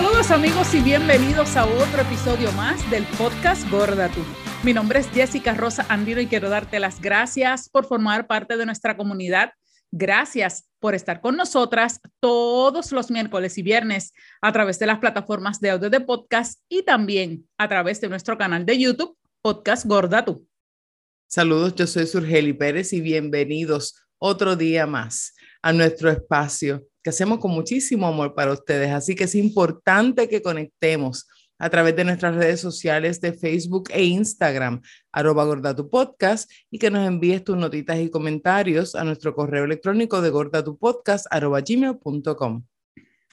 Saludos amigos y bienvenidos a otro episodio más del podcast Gorda Tú. Mi nombre es Jessica Rosa Andino y quiero darte las gracias por formar parte de nuestra comunidad. Gracias por estar con nosotras todos los miércoles y viernes a través de las plataformas de audio de podcast y también a través de nuestro canal de YouTube, Podcast Gorda Tú. Saludos, yo soy Surgeli Pérez y bienvenidos otro día más a nuestro espacio que hacemos con muchísimo amor para ustedes. Así que es importante que conectemos a través de nuestras redes sociales de Facebook e Instagram, arroba gordatu podcast, y que nos envíes tus notitas y comentarios a nuestro correo electrónico de gordatupodcast, arroba gmail.com.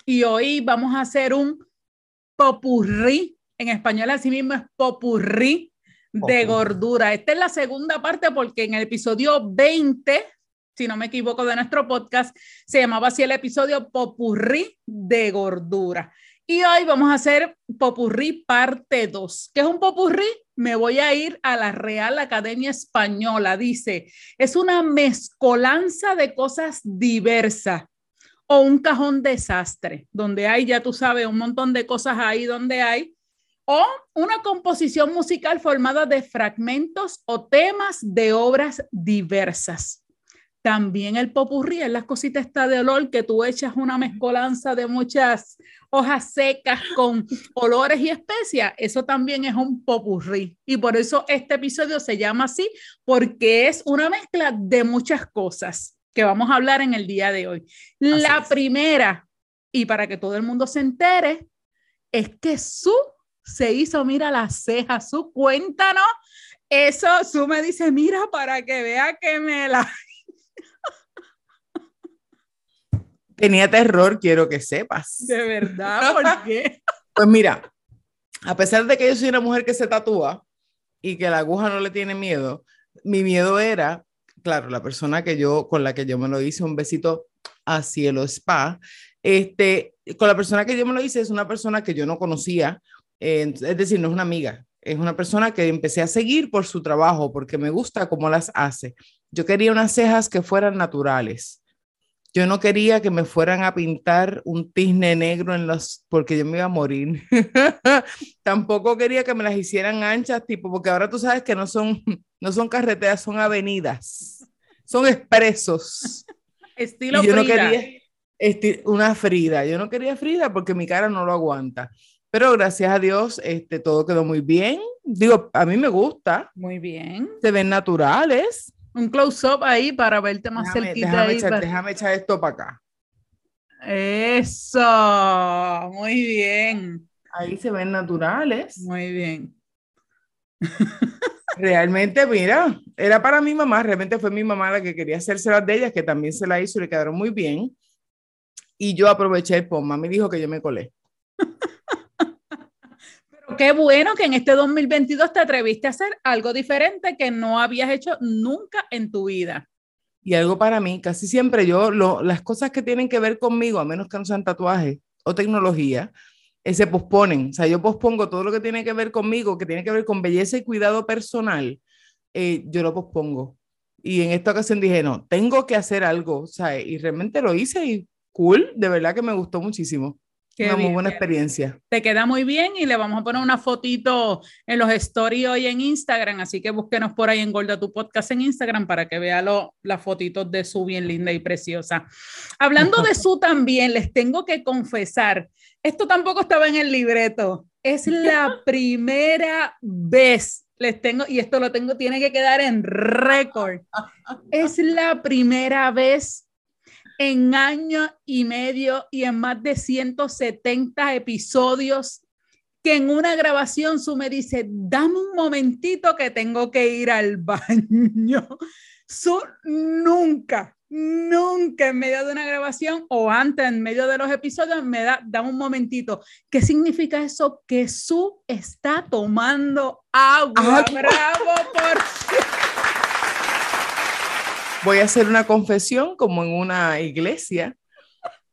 Y hoy vamos a hacer un popurrí, en español así mismo es popurrí de gordura. Esta es la segunda parte porque en el episodio 20 si no me equivoco, de nuestro podcast. Se llamaba así el episodio Popurrí de Gordura. Y hoy vamos a hacer Popurrí parte 2. ¿Qué es un Popurrí? Me voy a ir a la Real Academia Española. Dice, es una mezcolanza de cosas diversas o un cajón desastre, donde hay, ya tú sabes, un montón de cosas ahí donde hay, o una composición musical formada de fragmentos o temas de obras diversas. También el popurrí es las cositas está de olor que tú echas una mezcolanza de muchas hojas secas con olores y especias. Eso también es un popurrí. Y por eso este episodio se llama así, porque es una mezcla de muchas cosas que vamos a hablar en el día de hoy. La primera, y para que todo el mundo se entere, es que su se hizo, mira las cejas, su cuéntanos. Eso, su me dice, mira, para que vea que me la Tenía terror, quiero que sepas. De verdad, ¿por qué? Pues mira, a pesar de que yo soy una mujer que se tatúa y que la aguja no le tiene miedo, mi miedo era, claro, la persona que yo, con la que yo me lo hice, un besito a cielo spa, este, con la persona que yo me lo hice es una persona que yo no conocía, eh, es decir, no es una amiga, es una persona que empecé a seguir por su trabajo, porque me gusta cómo las hace. Yo quería unas cejas que fueran naturales. Yo no quería que me fueran a pintar un tizne negro en los, porque yo me iba a morir. Tampoco quería que me las hicieran anchas, tipo, porque ahora tú sabes que no son, no son carreteras, son avenidas, son expresos. Estilo yo no quería una Frida. Yo no quería Frida porque mi cara no lo aguanta. Pero gracias a Dios, este, todo quedó muy bien. Digo, a mí me gusta. Muy bien. Se ven naturales. Un close-up ahí para verte más cerquita. Déjame, ahí echar, déjame echar esto para acá. Eso, muy bien. Ahí se ven naturales. Muy bien. Realmente, mira, era para mi mamá, realmente fue mi mamá la que quería hacérselas de ellas, que también se la hizo y le quedaron muy bien. Y yo aproveché el POM, me dijo que yo me colé qué bueno que en este 2022 te atreviste a hacer algo diferente que no habías hecho nunca en tu vida. Y algo para mí, casi siempre yo, lo, las cosas que tienen que ver conmigo, a menos que no sean tatuajes o tecnología, eh, se posponen. O sea, yo pospongo todo lo que tiene que ver conmigo, que tiene que ver con belleza y cuidado personal, eh, yo lo pospongo. Y en esta ocasión dije, no, tengo que hacer algo. O sea, y realmente lo hice y cool, de verdad que me gustó muchísimo una muy buena experiencia. Te queda muy bien y le vamos a poner una fotito en los stories hoy en Instagram, así que búsquenos por ahí en Gorda tu podcast en Instagram para que vea las fotitos de su bien linda y preciosa. Hablando de su también, les tengo que confesar, esto tampoco estaba en el libreto, es la primera vez les tengo, y esto lo tengo, tiene que quedar en récord. Es la primera vez en año y medio y en más de 170 episodios que en una grabación su me dice, dame un momentito que tengo que ir al baño. Su nunca, nunca en medio de una grabación o antes en medio de los episodios me da, dame un momentito. ¿Qué significa eso? Que su está tomando agua. Bravo por voy a hacer una confesión como en una iglesia,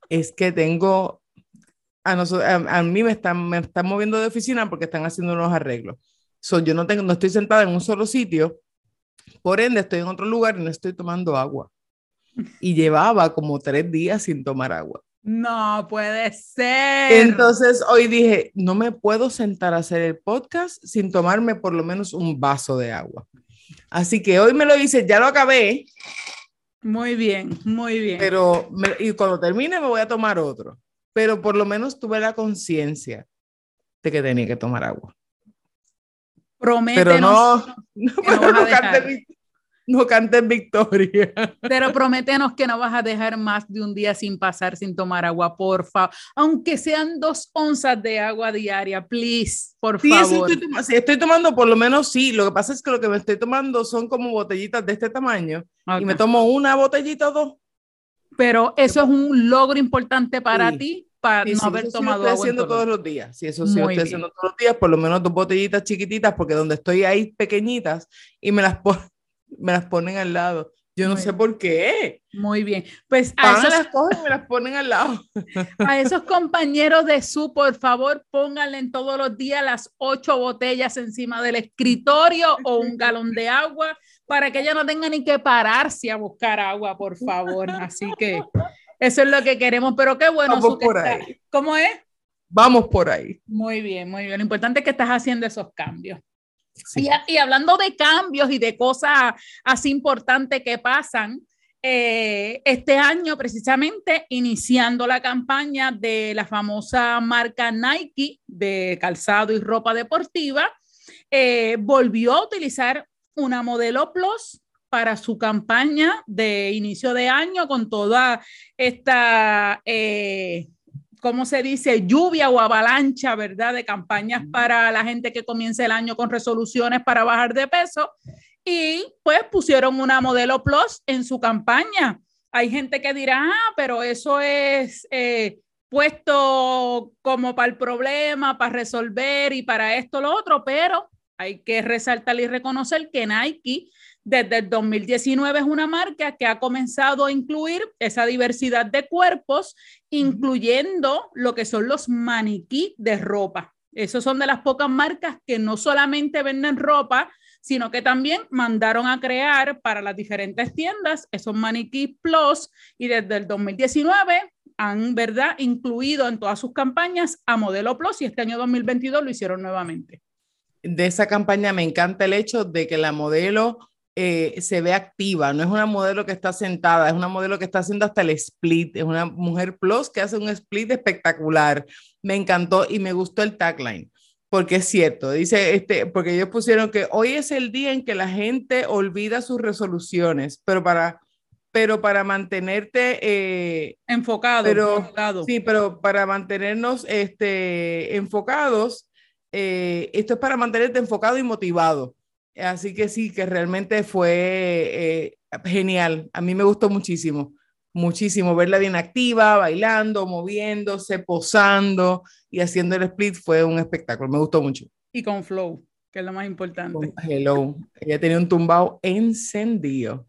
es que tengo, a, a, mí me están, me están moviendo de oficina porque están haciendo unos arreglos. So, yo no, tengo, no estoy sentada en un solo sitio, por ende estoy en otro lugar y no estoy tomando agua. Y llevaba como tres días sin tomar agua. No puede ser. Entonces hoy dije, no me puedo sentar a hacer el podcast sin tomarme por lo menos un vaso de agua. Así que hoy me lo hice, ya lo acabé. Muy bien, muy bien. Pero, y cuando termine me voy a tomar otro. Pero por lo menos tuve la conciencia de que tenía que tomar agua. Prométenos Pero no, no, no vas a no dejar. cantes, no cantes victoria. Pero prométenos que no vas a dejar más de un día sin pasar, sin tomar agua, por favor. Aunque sean dos onzas de agua diaria, please, por Sí, favor. estoy, toma- sí, estoy tomando por lo menos sí. Lo que pasa es que lo que me estoy tomando son como botellitas de este tamaño y me tomo una botellita o dos. Pero eso es un logro importante para Sí. ti, para Sí, no sí, haber eso sí tomado lo estoy agua. en haciendo todo. todos los días. Sí, eso sí lo estoy bien. haciendo todos los días, por lo menos dos botellitas chiquititas, porque donde estoy ahí pequeñitas y me las, pon- me las ponen al lado. Yo no Muy sé por qué. Muy bien. Pues a esos, las cogen y me las ponen al lado. a esos compañeros de su, por favor, pónganle en todos los días las ocho botellas encima del escritorio o un galón de agua para que ella no tenga ni que pararse a buscar agua, por favor. Así que eso es lo que queremos. Pero qué bueno, Vamos Su, por ahí. ¿Cómo es? Vamos por ahí. Muy bien, muy bien. Lo importante es que estás haciendo esos cambios. Y hablando de cambios y de cosas así importantes que pasan, eh, este año precisamente iniciando la campaña de la famosa marca Nike de calzado y ropa deportiva, eh, volvió a utilizar una modelo Plus para su campaña de inicio de año con toda esta, eh, ¿cómo se dice? Lluvia o avalancha, ¿verdad? De campañas para la gente que comienza el año con resoluciones para bajar de peso. Y pues pusieron una modelo Plus en su campaña. Hay gente que dirá, ah, pero eso es eh, puesto como para el problema, para resolver y para esto, lo otro, pero hay que resaltar y reconocer que Nike desde el 2019 es una marca que ha comenzado a incluir esa diversidad de cuerpos, incluyendo lo que son los maniquí de ropa. Esos son de las pocas marcas que no solamente venden ropa, sino que también mandaron a crear para las diferentes tiendas esos maniquí plus y desde el 2019 han, ¿verdad?, incluido en todas sus campañas a Modelo Plus y este año 2022 lo hicieron nuevamente. De esa campaña me encanta el hecho de que la modelo eh, se ve activa, no es una modelo que está sentada, es una modelo que está haciendo hasta el split, es una mujer plus que hace un split espectacular. Me encantó y me gustó el tagline, porque es cierto, dice este, porque ellos pusieron que hoy es el día en que la gente olvida sus resoluciones, pero para, pero para mantenerte, eh, Enfocado, Pero- enfocado. sí, pero para mantenernos este, enfocados, eh, esto es para mantenerte enfocado y motivado. Así que sí, que realmente fue eh, genial. A mí me gustó muchísimo, muchísimo verla bien activa, bailando, moviéndose, posando y haciendo el split fue un espectáculo. Me gustó mucho. Y con flow, que es lo más importante. Con Hello, ella tenía un tumbao encendido.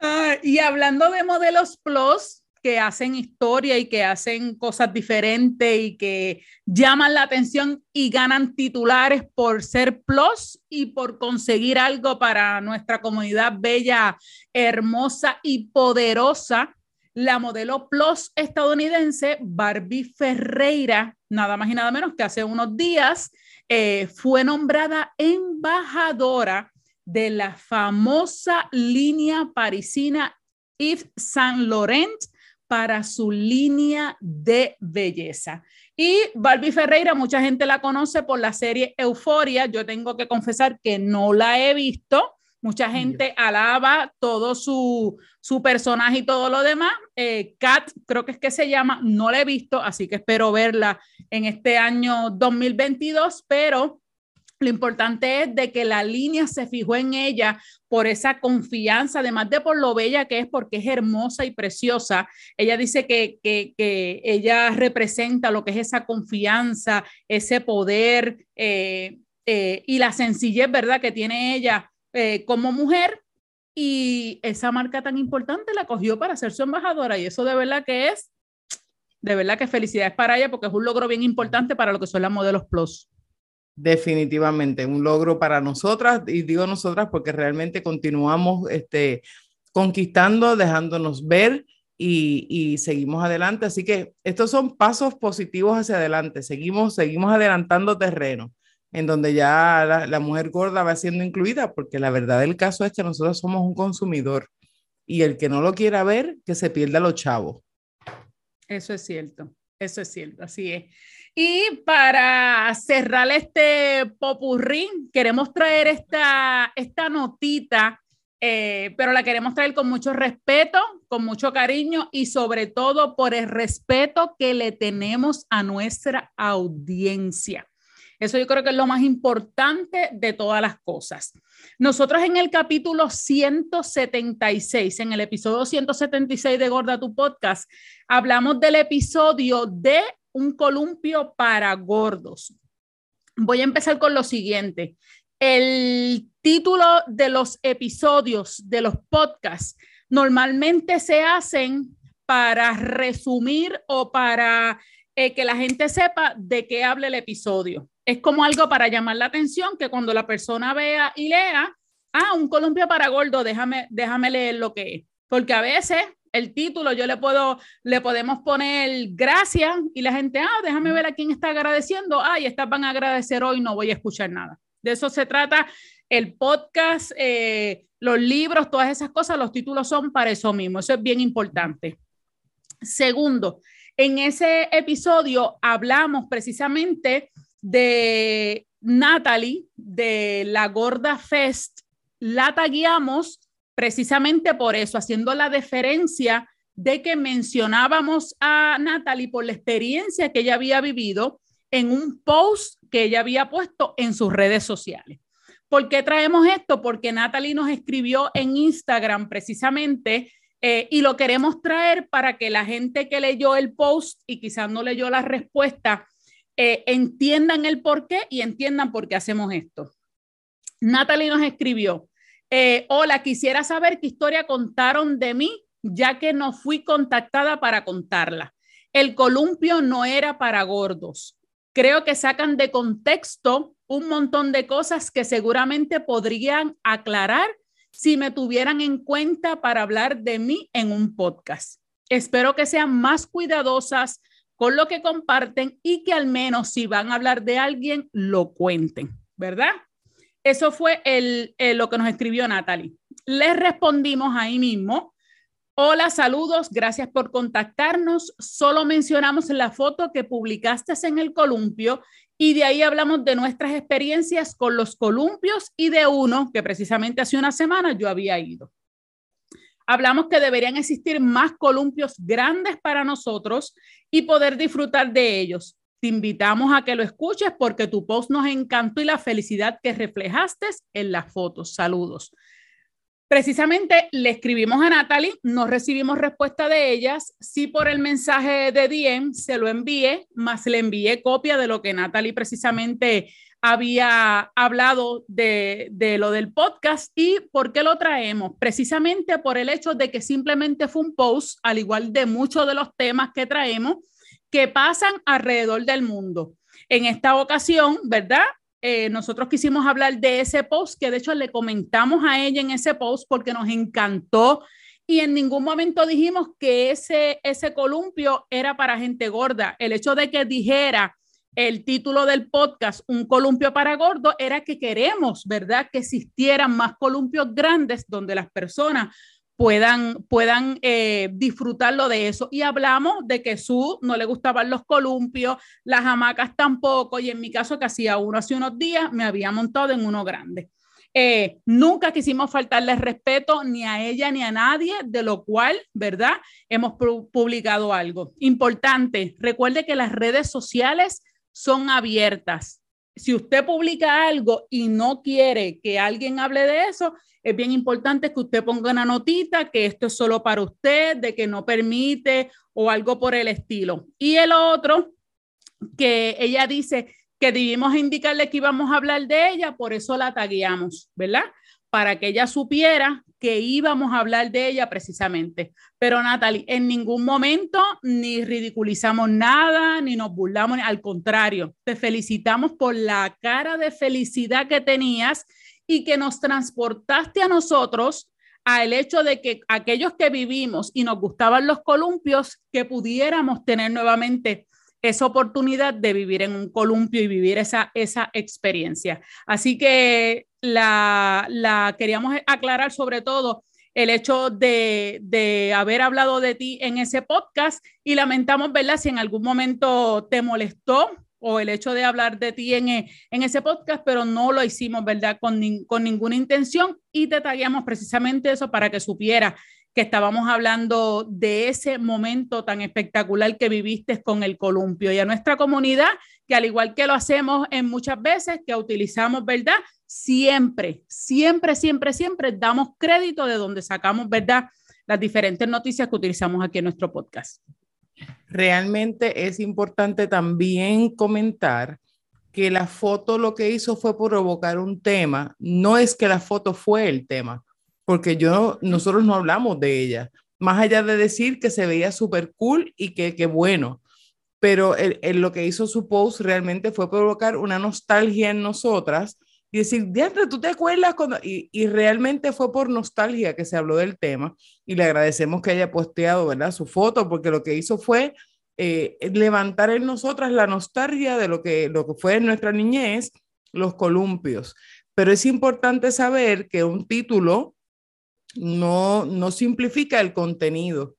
Ah, y hablando de modelos plus que hacen historia y que hacen cosas diferentes y que llaman la atención y ganan titulares por ser plus y por conseguir algo para nuestra comunidad bella, hermosa y poderosa, la modelo plus estadounidense Barbie Ferreira, nada más y nada menos que hace unos días, eh, fue nombrada embajadora de la famosa línea parisina Yves Saint Laurent para su línea de belleza. Y Barbie Ferreira, mucha gente la conoce por la serie Euforia. Yo tengo que confesar que no la he visto. Mucha gente alaba todo su, su personaje y todo lo demás. Eh, Kat, creo que es que se llama, no la he visto, así que espero verla en este año 2022, pero lo importante es de que la línea se fijó en ella por esa confianza, además de por lo bella que es, porque es hermosa y preciosa. Ella dice que, que, que ella representa lo que es esa confianza, ese poder eh, eh, y la sencillez, ¿verdad?, que tiene ella eh, como mujer. Y esa marca tan importante la cogió para ser su embajadora y eso de verdad que es, de verdad que felicidades para ella porque es un logro bien importante para lo que son las modelos plus. Definitivamente, un logro para nosotras, y digo nosotras porque realmente continuamos este, conquistando, dejándonos ver y, seguimos adelante. Así que estos son pasos positivos hacia adelante. Seguimos, seguimos adelantando terreno en donde ya la, la, mujer gorda va siendo incluida, porque la verdad del caso es que nosotros somos un consumidor y el que no lo quiera ver, que se pierda los chavos. Eso es cierto, eso es cierto, así es. Y para cerrar este popurrí, queremos traer esta, esta notita eh, pero la queremos traer con mucho respeto, con mucho cariño y sobre todo por el respeto que le tenemos a nuestra audiencia. Eso yo creo que es lo más importante de todas las cosas. Nosotros en el capítulo 176, en el episodio 176 de Gorda tu Podcast, hablamos del episodio de un columpio para gordos. Voy a empezar con lo siguiente. El título de los episodios de los podcasts normalmente se hacen para resumir o para eh, que la gente sepa de qué habla el episodio. Es como algo para llamar la atención que cuando la persona vea y lea, ah, un columpio para gordo, déjame, déjame leer lo que es. Porque a veces el título yo le puedo, le podemos poner gracias y la gente, ah, déjame ver a quién está agradeciendo, ah, y estas van a agradecer hoy, no voy a escuchar nada. De eso se trata el podcast, eh, los libros, todas esas cosas, los títulos son para eso mismo. Eso es bien importante. Segundo, en ese episodio hablamos precisamente de Natalie, de la Gorda Fest. La tagueamos precisamente por eso, haciendo la deferencia de que mencionábamos a Natalie por la experiencia que ella había vivido en un post que ella había puesto en sus redes sociales. ¿Por qué traemos esto? Porque Natalie nos escribió en Instagram precisamente eh, y lo queremos traer para que la gente que leyó el post y quizás no leyó la respuesta eh, entiendan el por qué y entiendan por qué hacemos esto. Natalie nos escribió, eh, hola, quisiera saber qué historia contaron de mí, ya que no fui contactada para contarla. El columpio no era para gordos creo que sacan de contexto un montón de cosas que seguramente podrían aclarar si me tuvieran en cuenta para hablar de mí en un podcast. Espero que sean más cuidadosas con lo que comparten y que al menos si van a hablar de alguien, lo cuenten, ¿verdad? Eso fue el, lo que nos escribió Natalie. Les respondimos ahí mismo Hola, saludos, gracias por contactarnos. Solo mencionamos la foto que publicaste en el columpio y de ahí hablamos de nuestras experiencias con los columpios y de uno que precisamente hace una semana yo había ido. Hablamos que deberían existir más columpios grandes para nosotros y poder disfrutar de ellos. Te invitamos a que lo escuches porque tu post nos encantó y la felicidad que reflejaste en las fotos. Saludos. Precisamente le escribimos a Natalie, no recibimos respuesta de ellas, sí por el mensaje de DM se lo envié, más le envié copia de lo que Natalie precisamente había hablado de, de, lo del podcast y por qué lo traemos. Precisamente por el hecho de que simplemente fue un post, al igual de muchos de los temas que traemos, que pasan alrededor del mundo. En esta ocasión, ¿verdad? Eh, nosotros quisimos hablar de ese post, que de hecho le comentamos a ella en ese post porque nos encantó y en ningún momento dijimos que ese, ese columpio era para gente gorda. El hecho de que dijera el título del podcast, Un columpio para gordo, era que queremos, ¿verdad? Que existieran más columpios grandes donde las personas puedan, puedan eh, disfrutarlo de eso. Y hablamos de que su no le gustaban los columpios, las hamacas tampoco, y en mi caso que hacía uno hace unos días, me había montado en uno grande. Eh, nunca quisimos faltarle respeto ni a ella ni a nadie, de lo cual, ¿verdad? Hemos publicado algo. Importante, recuerde que las redes sociales son abiertas. Si usted publica algo y no quiere que alguien hable de eso, es bien importante que usted ponga una notita que esto es solo para usted, de que no permite o algo por el estilo. Y el otro, que ella dice que debimos indicarle que íbamos a hablar de ella, por eso la tagueamos, ¿verdad? Para que ella supiera que íbamos a hablar de ella precisamente. Pero Natalie, en ningún momento ni ridiculizamos nada, ni nos burlamos, al contrario, te felicitamos por la cara de felicidad que tenías y que nos transportaste a nosotros al hecho de que aquellos que vivimos y nos gustaban los columpios, que pudiéramos tener nuevamente esa oportunidad de vivir en un columpio y vivir esa, esa experiencia. Así que la, queríamos aclarar sobre todo el hecho de, de, haber hablado de ti en ese podcast y lamentamos, ¿verdad? Si en algún momento te molestó o el hecho de hablar de ti en, en ese podcast, pero no lo hicimos, ¿verdad? Con, con ninguna intención y te tagueamos precisamente eso para que supiera que estábamos hablando de ese momento tan espectacular que viviste con el columpio y a nuestra comunidad, que al igual que lo hacemos en muchas veces, que utilizamos, ¿verdad? Siempre, siempre, siempre, siempre damos crédito de donde sacamos, ¿verdad? Las diferentes noticias que utilizamos aquí en nuestro podcast. Realmente es importante también comentar que la foto lo que hizo fue provocar un tema, no es que la foto fue el tema porque yo, nosotros no hablamos de ella, más allá de decir que se veía súper cool y que, que bueno, pero lo que hizo su post realmente fue provocar una nostalgia en nosotras y decir, diantre, ¿tú te acuerdas? Cuando? Y, y, realmente fue por nostalgia que se habló del tema y le agradecemos que haya posteado, ¿verdad? Su foto, porque lo que hizo fue eh, levantar en nosotras la nostalgia de lo que, lo que fue en nuestra niñez, los columpios. Pero es importante saber que un título no, no simplifica el contenido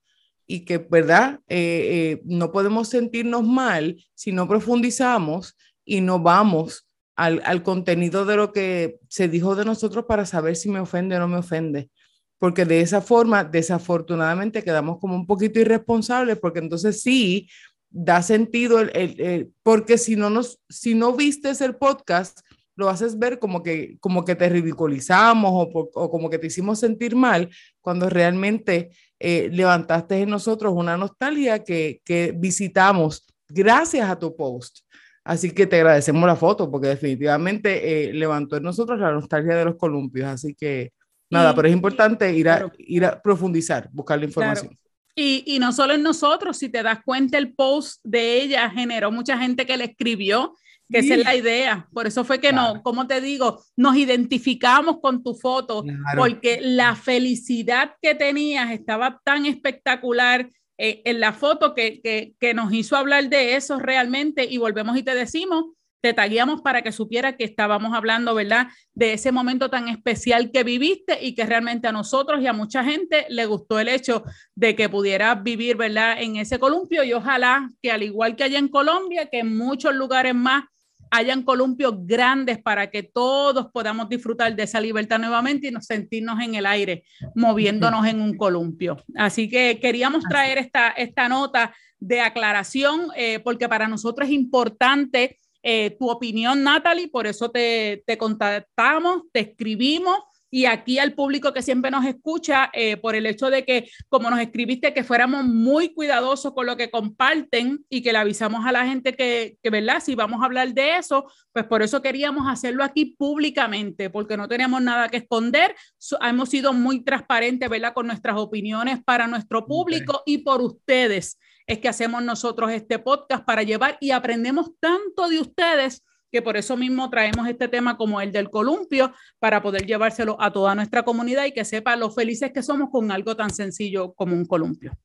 y que, ¿verdad? Eh, eh, no podemos sentirnos mal si no profundizamos y no vamos al, al, contenido de lo que se dijo de nosotros para saber si me ofende o no me ofende. Porque de esa forma, desafortunadamente, quedamos como un poquito irresponsables, porque entonces sí da sentido, el, el, porque si no, nos, si no vistes el podcast, lo haces ver como que, como que te ridiculizamos o, o como que te hicimos sentir mal, cuando realmente eh, levantaste en nosotros una nostalgia que, que visitamos gracias a tu post. Así que te agradecemos la foto porque definitivamente eh, levantó en nosotros la nostalgia de los columpios. Así que nada, pero es importante ir a, ir a profundizar, buscar la información. Y, y, no solo en nosotros, si te das cuenta, el post de ella generó mucha gente que le escribió que esa es la idea. Por eso fue que no, como te digo, nos identificamos con tu foto, porque la felicidad que tenías estaba tan espectacular eh, en la foto que, que, nos hizo hablar de eso realmente y volvemos y te decimos, te tagueamos para que supiera que estábamos hablando, ¿verdad? De ese momento tan especial que viviste y que realmente a nosotros y a mucha gente le gustó el hecho de que pudieras vivir, ¿verdad? En ese columpio y ojalá que al igual que allá en Colombia, que en muchos lugares más hayan columpios grandes para que todos podamos disfrutar de esa libertad nuevamente y nos sentirnos en el aire, moviéndonos en un columpio. Así que queríamos traer esta, esta nota de aclaración, eh, porque para nosotros es importante eh, tu opinión, Natalie, por eso te, te contactamos, te escribimos y aquí al público que siempre nos escucha, eh, por el hecho de que, como nos escribiste, que fuéramos muy cuidadosos con lo que comparten y que le avisamos a la gente que, que, ¿verdad? Si vamos a hablar de eso, pues por eso queríamos hacerlo aquí públicamente, porque no teníamos nada que esconder. hemos sido muy transparentes, ¿verdad? Con nuestras opiniones para nuestro público y por ustedes es que hacemos nosotros este podcast para llevar y aprendemos tanto de ustedes que por eso mismo traemos este tema como el del columpio para poder llevárselo a toda nuestra comunidad y que sepa lo felices que somos con algo tan sencillo como un columpio.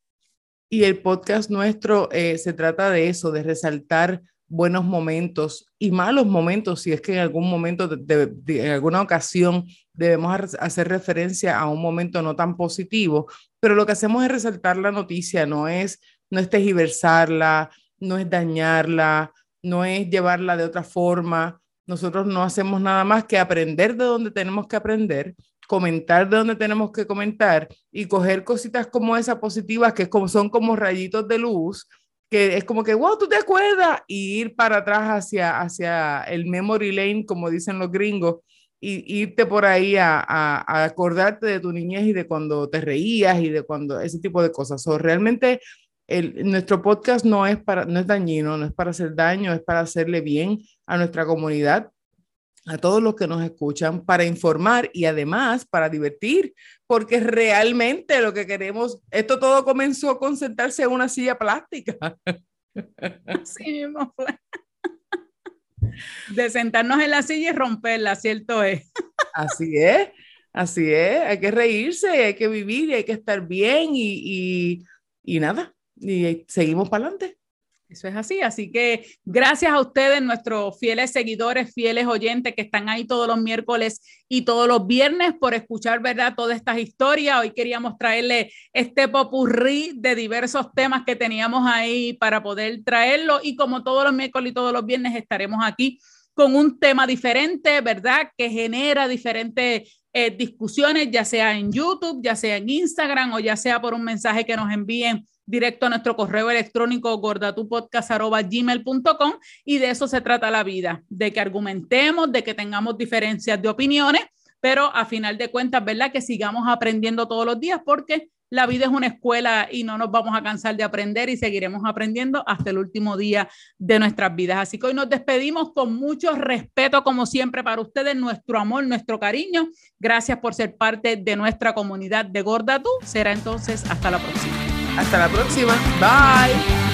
Y el podcast nuestro eh, se trata de eso, de resaltar buenos momentos y malos momentos, si es que en algún momento, de, en alguna ocasión, debemos hacer referencia a un momento no tan positivo, pero lo que hacemos es resaltar la noticia, no es, no es tergiversarla, no es dañarla, no es llevarla de otra forma. Nosotros no hacemos nada más que aprender de donde tenemos que aprender, comentar de donde tenemos que comentar y coger cositas como esas positivas que son como rayitos de luz, que es como que, wow, tú te acuerdas, y ir para atrás hacia, hacia el memory lane, como dicen los gringos, y irte por ahí a, a, acordarte de tu niñez y de cuando te reías y de cuando ese tipo de cosas. O realmente el, nuestro podcast no es, para, no es dañino, no es para hacer daño, es para hacerle bien a nuestra comunidad, a todos los que nos escuchan, para informar y además para divertir, porque realmente lo que queremos, esto todo comenzó con sentarse en una silla plástica. Así De sentarnos en la silla y romperla, ¿cierto es? Así es. Así es, hay que reírse, hay que vivir y hay que estar bien y, y nada, y seguimos para adelante. Eso es así, así que gracias a ustedes, nuestros fieles seguidores, fieles oyentes que están ahí todos los miércoles y todos los viernes por escuchar, ¿verdad? Todas estas historias. Hoy queríamos traerle este popurrí de diversos temas que teníamos ahí para poder traerlo y como todos los miércoles y todos los viernes estaremos aquí con un tema diferente, ¿verdad? Que genera diferentes eh, discusiones, ya sea en YouTube, ya sea en Instagram o ya sea por un mensaje que nos envíen directo a nuestro correo electrónico gordatupodcast.gmail.com y de eso se trata la vida, de que argumentemos, de que tengamos diferencias de opiniones, pero a final de cuentas, ¿verdad? Que sigamos aprendiendo todos los días porque la vida es una escuela y no nos vamos a cansar de aprender y seguiremos aprendiendo hasta el último día de nuestras vidas. Así que hoy nos despedimos con mucho respeto, como siempre, para ustedes, nuestro amor, nuestro cariño. Gracias por ser parte de nuestra comunidad de Gorda Tú. Será entonces hasta la próxima. Hasta la próxima. Bye.